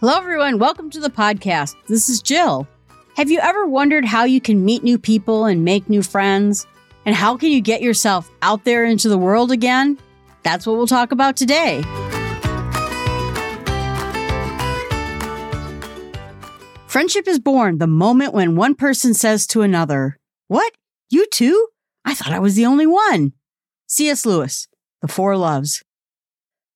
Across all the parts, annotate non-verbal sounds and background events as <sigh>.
Hello, everyone. Welcome to the podcast. This is Jill. Have you ever wondered how you can meet new people and make new friends? And how can you get yourself out there into the world again? That's what we'll talk about today. Friendship is born the moment when one person says to another, What? You too? I thought I was the only one. C.S. Lewis, The Four Loves.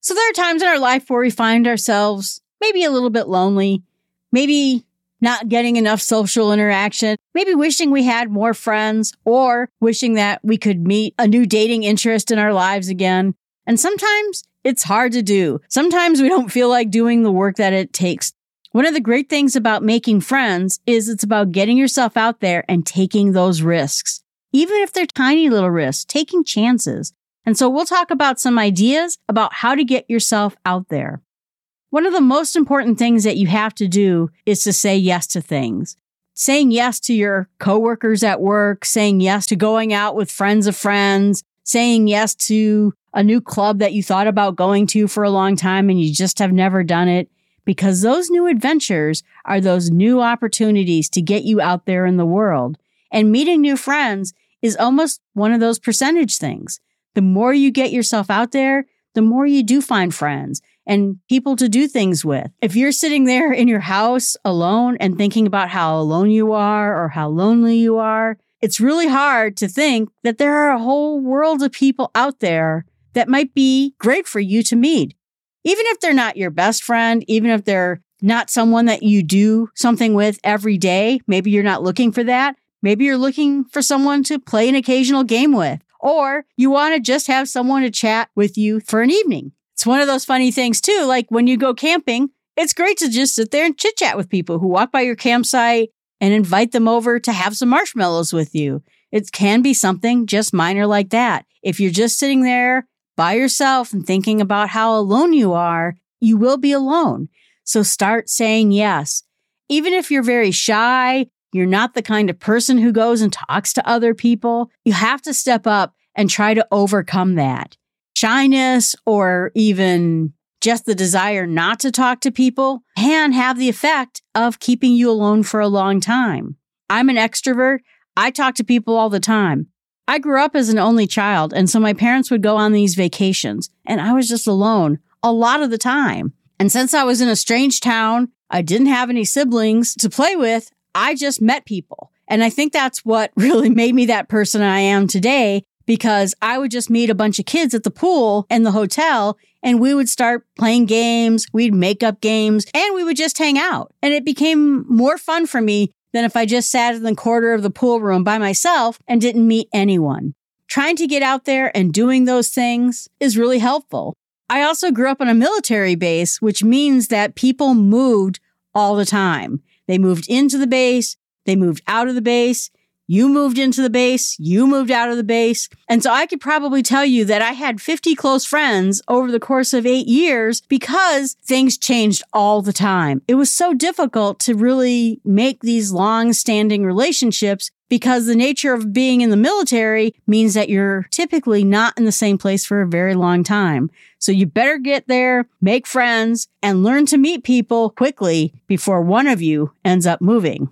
So there are times in our life where we find ourselves maybe a little bit lonely, maybe not getting enough social interaction, maybe wishing we had more friends or wishing that we could meet a new dating interest in our lives again. And sometimes it's hard to do. Sometimes we don't feel like doing the work that it takes. One of the great things about making friends is it's about getting yourself out there and taking those risks. Even if they're tiny little risks, taking chances. And so we'll talk about some ideas about how to get yourself out there. One of the most important things that you have to do is to say yes to things. Saying yes to your coworkers at work, saying yes to going out with friends of friends, saying yes to a new club that you thought about going to for a long time and you just have never done it. Because those new adventures are those new opportunities to get you out there in the world. And meeting new friends is almost one of those percentage things. The more you get yourself out there, the more you do find friends and people to do things with. If you're sitting there in your house alone and thinking about how alone you are or how lonely you are, it's really hard to think that there are a whole world of people out there that might be great for you to meet. Even if they're not your best friend, even if they're not someone that you do something with every day, maybe you're not looking for that. Maybe you're looking for someone to play an occasional game with, or you want to just have someone to chat with you for an evening. It's one of those funny things too. Like when you go camping, it's great to just sit there and chit chat with people who walk by your campsite and invite them over to have some marshmallows with you. It can be something just minor like that. If you're just sitting there by yourself and thinking about how alone you are, you will be alone. So start saying yes. Even if you're very shy, you're not the kind of person who goes and talks to other people, you have to step up and try to overcome that shyness or even just the desire not to talk to people can have the effect of keeping you alone for a long time. I'm an extrovert. I talk to people all the time. I grew up as an only child, and so my parents would go on these vacations, and I was just alone a lot of the time. And since I was in a strange town, I didn't have any siblings to play with, I just met people. And I think that's what <laughs> really made me that person I am today because I would just meet a bunch of kids at the pool and the hotel and we would start playing games. We'd make up games and we would just hang out. And it became more fun for me than if I just sat in the corner of the pool room by myself and didn't meet anyone. Trying to get out there and doing those things is really helpful. I also grew up on a military base, which means that people moved all the time. They moved into the base, they moved out of the base, you moved into the base, you moved out of the base. And so I could probably tell you that I had 50 close friends over the course of eight years because things changed all the time. It was so difficult to really make these long standing relationships because the nature of being in the military means that you're typically not in the same place for a very long time. So you better get there, make friends, and learn to meet people quickly before one of you ends up moving.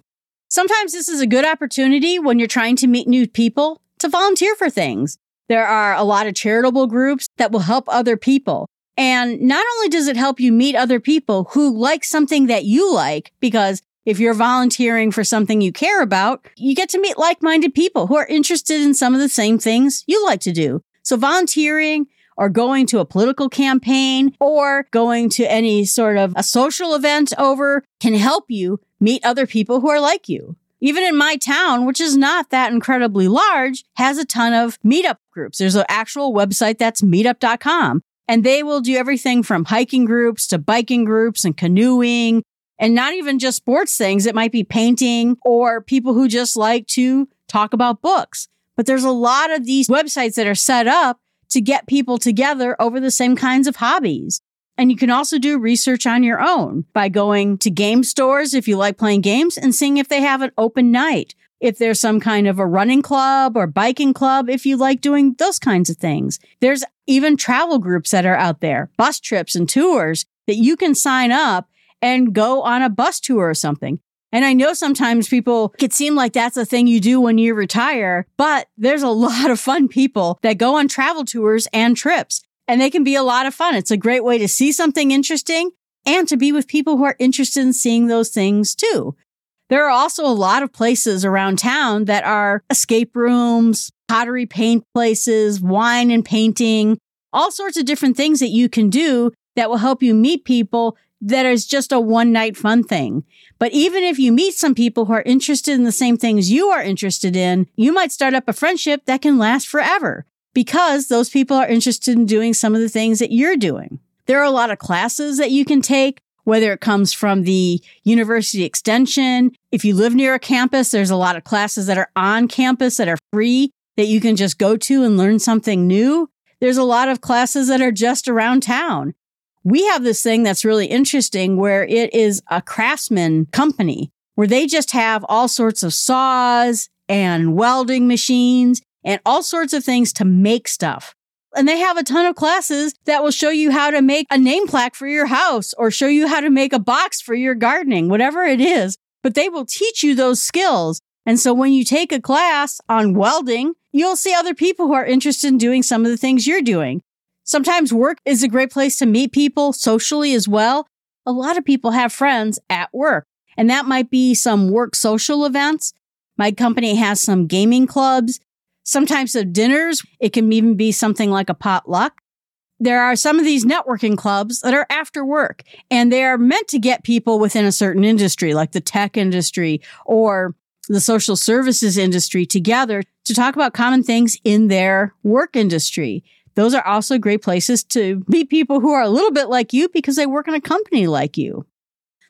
Sometimes this is a good opportunity when you're trying to meet new people to volunteer for things. There are a lot of charitable groups that will help other people. And not only does it help you meet other people who like something that you like, because if you're volunteering for something you care about, you get to meet like-minded people who are interested in some of the same things you like to do. So volunteering or going to a political campaign or going to any sort of a social event over can help you meet other people who are like you. Even in my town, which is not that incredibly large, has a ton of meetup groups. There's an actual website that's meetup.com and they will do everything from hiking groups to biking groups and canoeing and not even just sports things. It might be painting or people who just like to talk about books. But there's a lot of these websites that are set up to get people together over the same kinds of hobbies. And you can also do research on your own by going to game stores if you like playing games and seeing if they have an open night. If there's some kind of a running club or biking club, if you like doing those kinds of things. There's even travel groups that are out there, bus trips and tours that you can sign up and go on a bus tour or something. And I know sometimes people it seem like that's a thing you do when you retire, but there's a <laughs> lot of fun people that go on travel tours and trips and they can be a lot of fun. It's a great way to see something interesting and to be with people who are interested in seeing those things too. There are also a lot of places around town that are escape rooms, pottery paint places, wine and painting, all sorts of different things that you can do that will help you meet people that is just a one night fun thing. But even if you meet some people who are interested in the same things you are interested in, you might start up a friendship that can last forever because those people are interested in doing some of the things that you're doing. There are a lot of classes that you can take, whether it comes from the university extension. If you live near a campus, there's a lot of classes that are on campus that are free that you can just go to and learn something new. There's a lot of classes that are just around town. We have this thing that's really interesting where it is a craftsman company where they just have all sorts of saws and welding machines and all sorts of things to make stuff. And they have a ton of classes that will show you how to make a name plaque for your house or show you how to make a box for your gardening, whatever it is. But they will teach you those skills. And so when you take a class on welding, you'll see other people who are interested in doing some of the things you're doing. Sometimes work is a great place to meet people socially as well. A lot of people have friends at work, and that might be some work social events. My company has some gaming clubs, sometimes of dinners. It can even be something like a potluck. There are some of these networking clubs that are after work and they are meant to get people within a certain industry, like the tech industry or the social services industry together to talk about common things in their work industry those are also great places to meet people who are a little bit like you because they work in a company like you.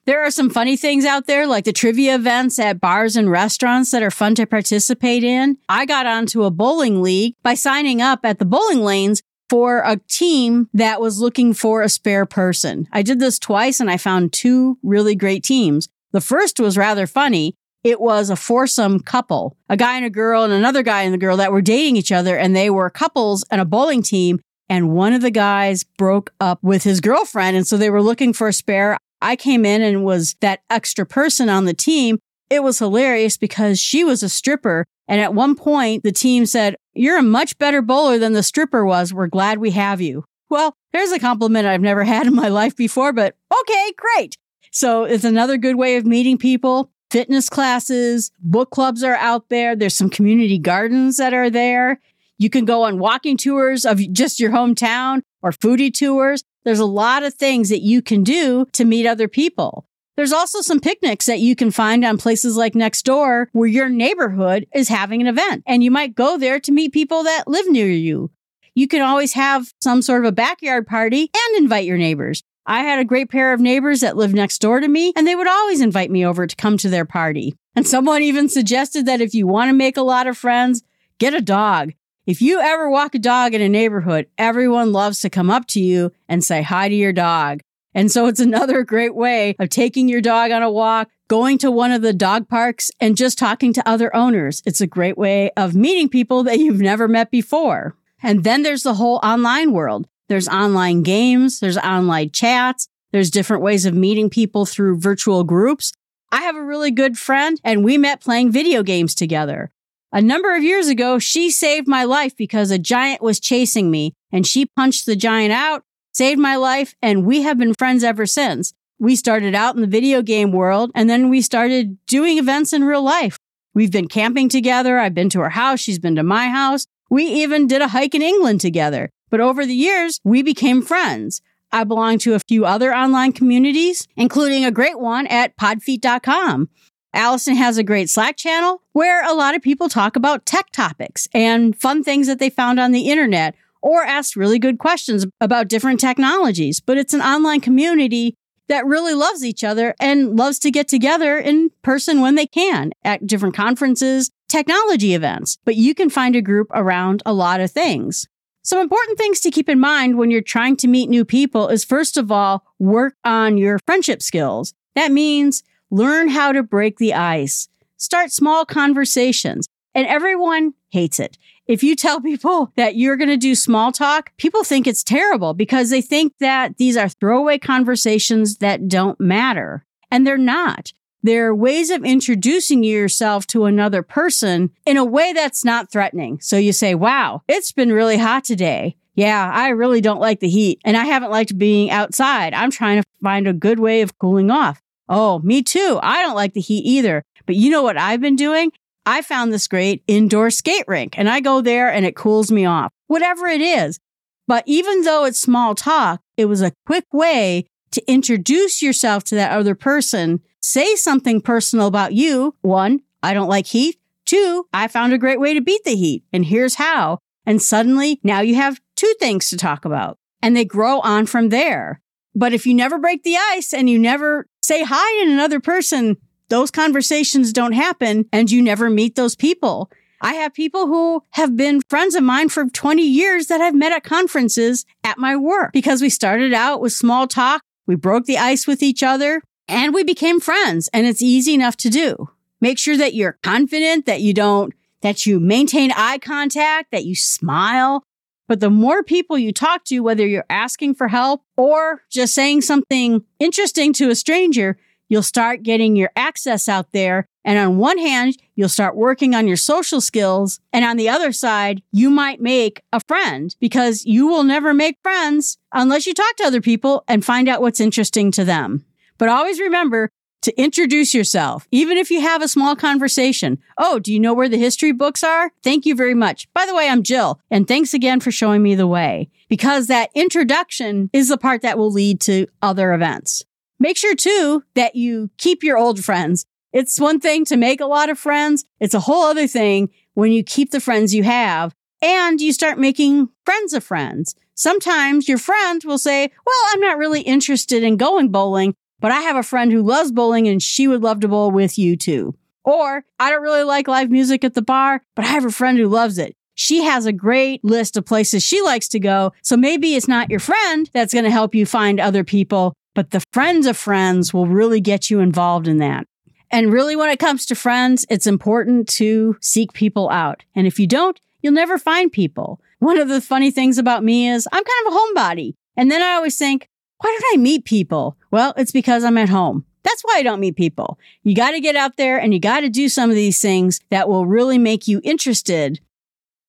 There are some funny things out there, like the trivia events at bars and restaurants that are fun to participate in. I got onto a bowling league by signing up at the bowling lanes for a team that was looking for a spare person. I did this twice and I found two really great teams. The first was rather funny it was a foursome couple, a guy and a girl and another guy and the girl that were dating each other. And they were couples and a bowling team. And one of the guys broke up with his girlfriend. And so they were looking for a spare. I came in and was that extra person on the team. It was hilarious because she was a stripper. And at one point, the team said, You're a much better bowler than the stripper was. We're glad we have you. Well, there's a compliment I've never <laughs> had in my life before, but okay, great. So it's another good way of meeting people fitness classes, book clubs are out there. There's some community gardens that are there. You can go on walking tours of just your hometown or foodie tours. There's a lot of things that you can do to meet other people. There's also some picnics that you can find on places like Nextdoor where your neighborhood is having an event and you might go there to meet people that live near you. You can always have some sort of a backyard party and invite your neighbors. I had a great pair of neighbors that lived next door to me, and they would always invite me over to come to their party. And someone even suggested that if you want to make a lot of friends, get a dog. If you ever walk a dog in a neighborhood, everyone loves to come up to you and say hi to your dog. And so it's another <laughs> great way of taking your dog on a walk, going to one of the dog parks and just talking to other owners. It's a great way of meeting people that you've never met before. And then there's the whole online world. There's online games, there's online chats, there's different ways of meeting people through virtual groups. I have a really good friend and we met playing video games together. A number of years ago, she saved my life because a giant was chasing me and she punched the giant out, saved my life, and we have been friends ever since. We started out in the video game world and then we started doing events in real life. We've been camping together. I've been to her house. She's been to my house. We even did a hike in England together. But over the years, we became friends. I belong to a few other online communities, including a great one at podfeet.com. Allison has a great Slack channel where a lot of people talk about tech topics and fun things that they found on the internet or ask really good questions about different technologies. But it's an online community that really loves each other and loves to get together in person when they can at different conferences, technology events. But you can find a group around a lot of things. Some important things to keep in mind when you're trying to meet new people is first of all, work on your friendship skills. That means learn how to break the ice. Start small conversations. And everyone hates it. If you tell <laughs> people that you're going to do small talk, people think it's terrible because they think that these are throwaway conversations that don't matter. And they're not. They're ways of introducing yourself to another person in a way that's not threatening. So you say, wow, it's been really hot today. Yeah, I really don't like the heat and I haven't liked being outside. I'm trying to find a good way of cooling off. Oh, me too. I don't like the heat either. But you know what I've been doing? I found this great indoor skate rink and I go there and it cools me off, whatever it is. But even though it's small talk, it was a quick way to introduce yourself to that other person. Say something personal about you. One, I don't like heat. Two, I found a great way to beat the heat and here's how. And suddenly now you have two things to talk about and they grow on from there. But if you never break the ice and you never say hi to another person, those conversations don't happen and you never meet those people. I have people who have been friends of mine for 20 years that I've met at conferences at my work because we started out with small talk. We broke the ice with each other and we became friends and it's easy enough to do. Make sure that you're confident, that you don't, that you maintain eye contact, that you smile. But the more people you talk to, whether you're asking for help or just saying something interesting to a stranger, you'll start getting your access out there. And on one hand, you'll start working on your social skills. And on the other side, you might make a friend because you will never make friends unless you talk to other people and find out what's interesting to them. But always remember to introduce yourself, even if you have a small conversation. Oh, do you know where the history books are? Thank you very much. By the way, I'm Jill, and thanks again for showing me the way because that introduction is the part that will lead to other events. Make sure too that you keep your old friends. It's one thing to make a lot of friends. It's a whole other thing when you keep the friends you have and you start making friends of friends. Sometimes your friend will say, well, I'm not really interested in going bowling, but I have a friend who loves bowling and she would love to bowl with you too. Or I don't really like live music at the bar, but I have a friend who loves it. She has a great list of places she likes to go. So maybe it's not your friend that's going to help you find other people, but the friends of friends will really get you involved in that. And really, when it comes to friends, it's important to seek people out. And if you don't, you'll never find people. One of the funny things about me is I'm kind of a homebody. And then I always think, why don't I meet people? Well, it's because I'm at home. That's why I don't meet people. You got to get out there and you got to do some of these things that will really make you interested.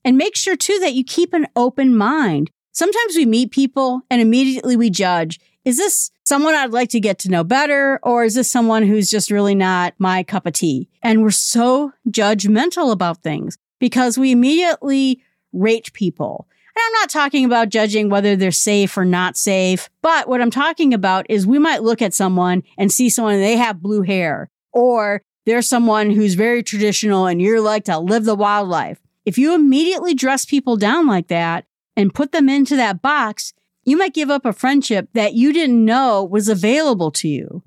And make sure too that you keep an open mind. Sometimes we meet people and immediately we judge is this someone I'd like to get to know better? Or is this someone who's just really not my cup of tea? And we're so judgmental about things because we immediately rate people. And I'm not talking about judging whether they're safe or not safe, but what I'm talking about is we might look at someone and see someone they have blue hair or they're someone who's very traditional and you're like to live the wildlife. If you immediately dress people down like that and put them into that box, you might give up a friendship that you didn't know was available to you.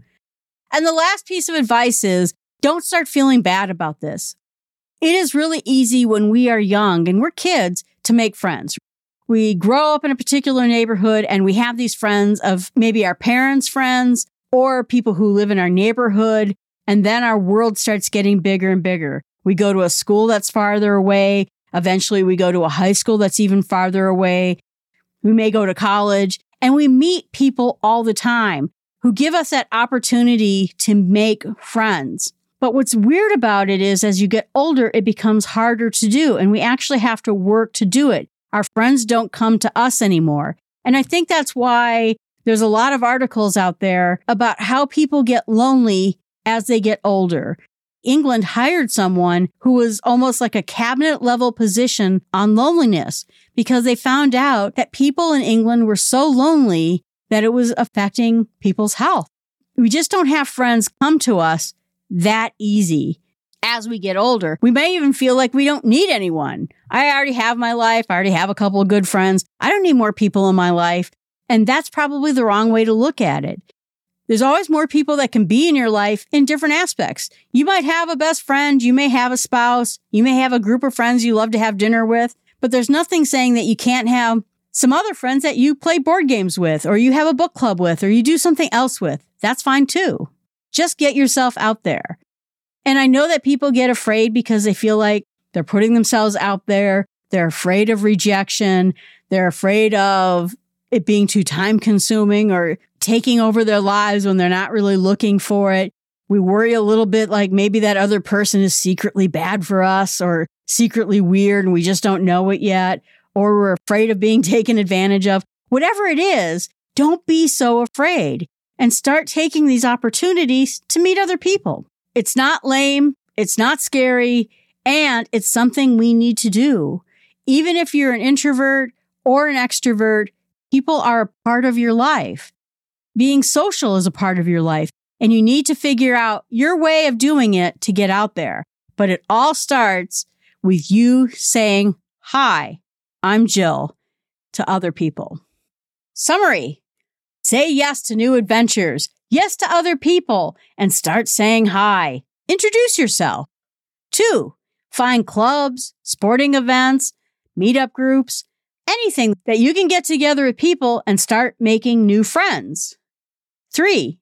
And the last piece of advice is don't start feeling bad about this. It is really easy when we are young and we're kids to make friends. We grow up in a particular neighborhood and we have these friends of maybe our parents' friends or people who live in our neighborhood. And then our world starts getting bigger and bigger. We go to a school that's farther away. Eventually we go to a high school that's even farther away. We may go to college and we meet people all the time who give us that opportunity to make friends. But what's weird about it is as you get older, it becomes harder to do and we actually have to work to do it. Our friends don't come to us anymore. And I think that's why there's a lot of articles out there about how people get lonely as they get older. England hired someone who was almost like a cabinet level position on loneliness because they found out that people in England were so lonely that it was affecting people's health. We just don't have friends come to us that easy as we get older. We may even feel like we don't need anyone. I already have my life. I already have a couple of good friends. I don't need more people in my life. And that's probably the wrong way to look at it. There's always more people that can be in your life in different aspects. You might have a best friend. You may have a spouse. You may have a group of friends you love to have dinner with, but there's nothing saying that you can't have some other friends that you play board games with, or you have a book club with, or you do something else with. That's fine too. Just get yourself out there. And I know that people get afraid because they feel like They're putting themselves out there. They're afraid of rejection. They're afraid of it being too time consuming or taking over their lives when they're not really looking for it. We worry a little bit like maybe that other person is secretly bad for us or secretly weird and we just don't know it yet, or we're afraid of being <laughs> taken advantage of. Whatever it is, don't be so afraid and start taking these opportunities to meet other people. It's not lame. It's not scary. And it's something we need to do. Even if you're an introvert or an extrovert, people are a part of your life. Being social is a part of your life and you need to figure out your way of doing it to get out there. But it all starts with you saying, Hi, I'm Jill to other people. Summary Say yes to new adventures, yes to other people, and start saying hi. Introduce yourself. Two, find clubs, sporting events, meetup groups, anything that you can get together with people and start making new friends. Three,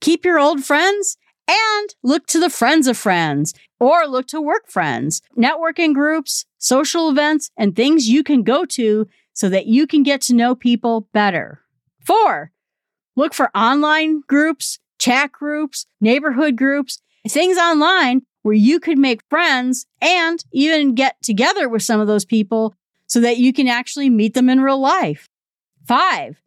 keep your old friends and look to the friends of friends or look to work friends, networking groups, social events, and things you can go to so that you can get to know people better. Four, Look for online groups, chat groups, neighborhood groups, things online where you could make friends and even get together with some of those people so that you can actually meet them in real life. Five,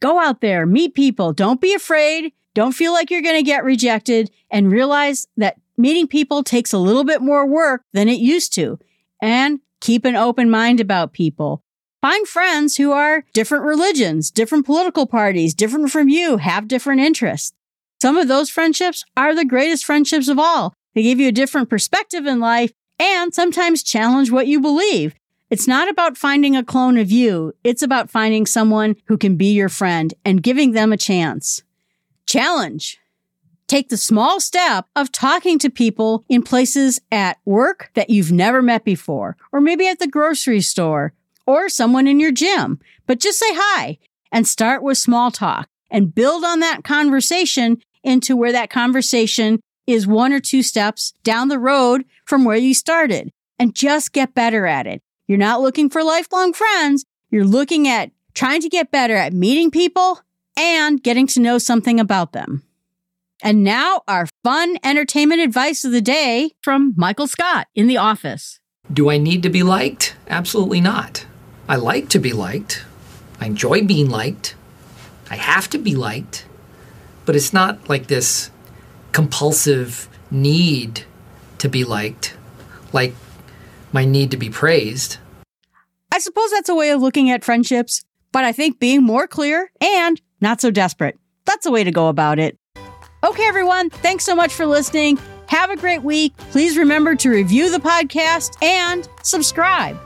go out there, meet people. Don't be afraid. Don't feel like you're going to get rejected and realize that meeting people takes a little bit more work than it used to. And keep an open mind about people. Find friends who are different religions, different political parties, different from you, have different interests. Some of those friendships are the greatest friendships of all. They give you a different perspective in life and sometimes challenge what you believe. It's not about finding a clone of you. It's about finding someone who can be your friend and giving them a chance. Challenge. Take the small step of talking to people in places at work that you've never met before, or maybe at the grocery store, or someone in your gym, but just say hi and start with small talk and build on that conversation into where that conversation is one or two steps down the road from where you started and just get better at it. You're not looking for lifelong friends. You're looking at trying to get better at meeting people and getting to know something about them. And now our fun entertainment advice of the day from Michael Scott in The Office. Do I need to be liked? Absolutely not. I like to be liked. I enjoy being liked. I have to be liked. But it's not like this compulsive need to be liked, like my need to be praised. I suppose that's a way of looking at friendships, but I think being more clear and not so desperate. That's a way to go about it. Okay, everyone, thanks so much for listening. Have a great week. Please remember to review the podcast and subscribe.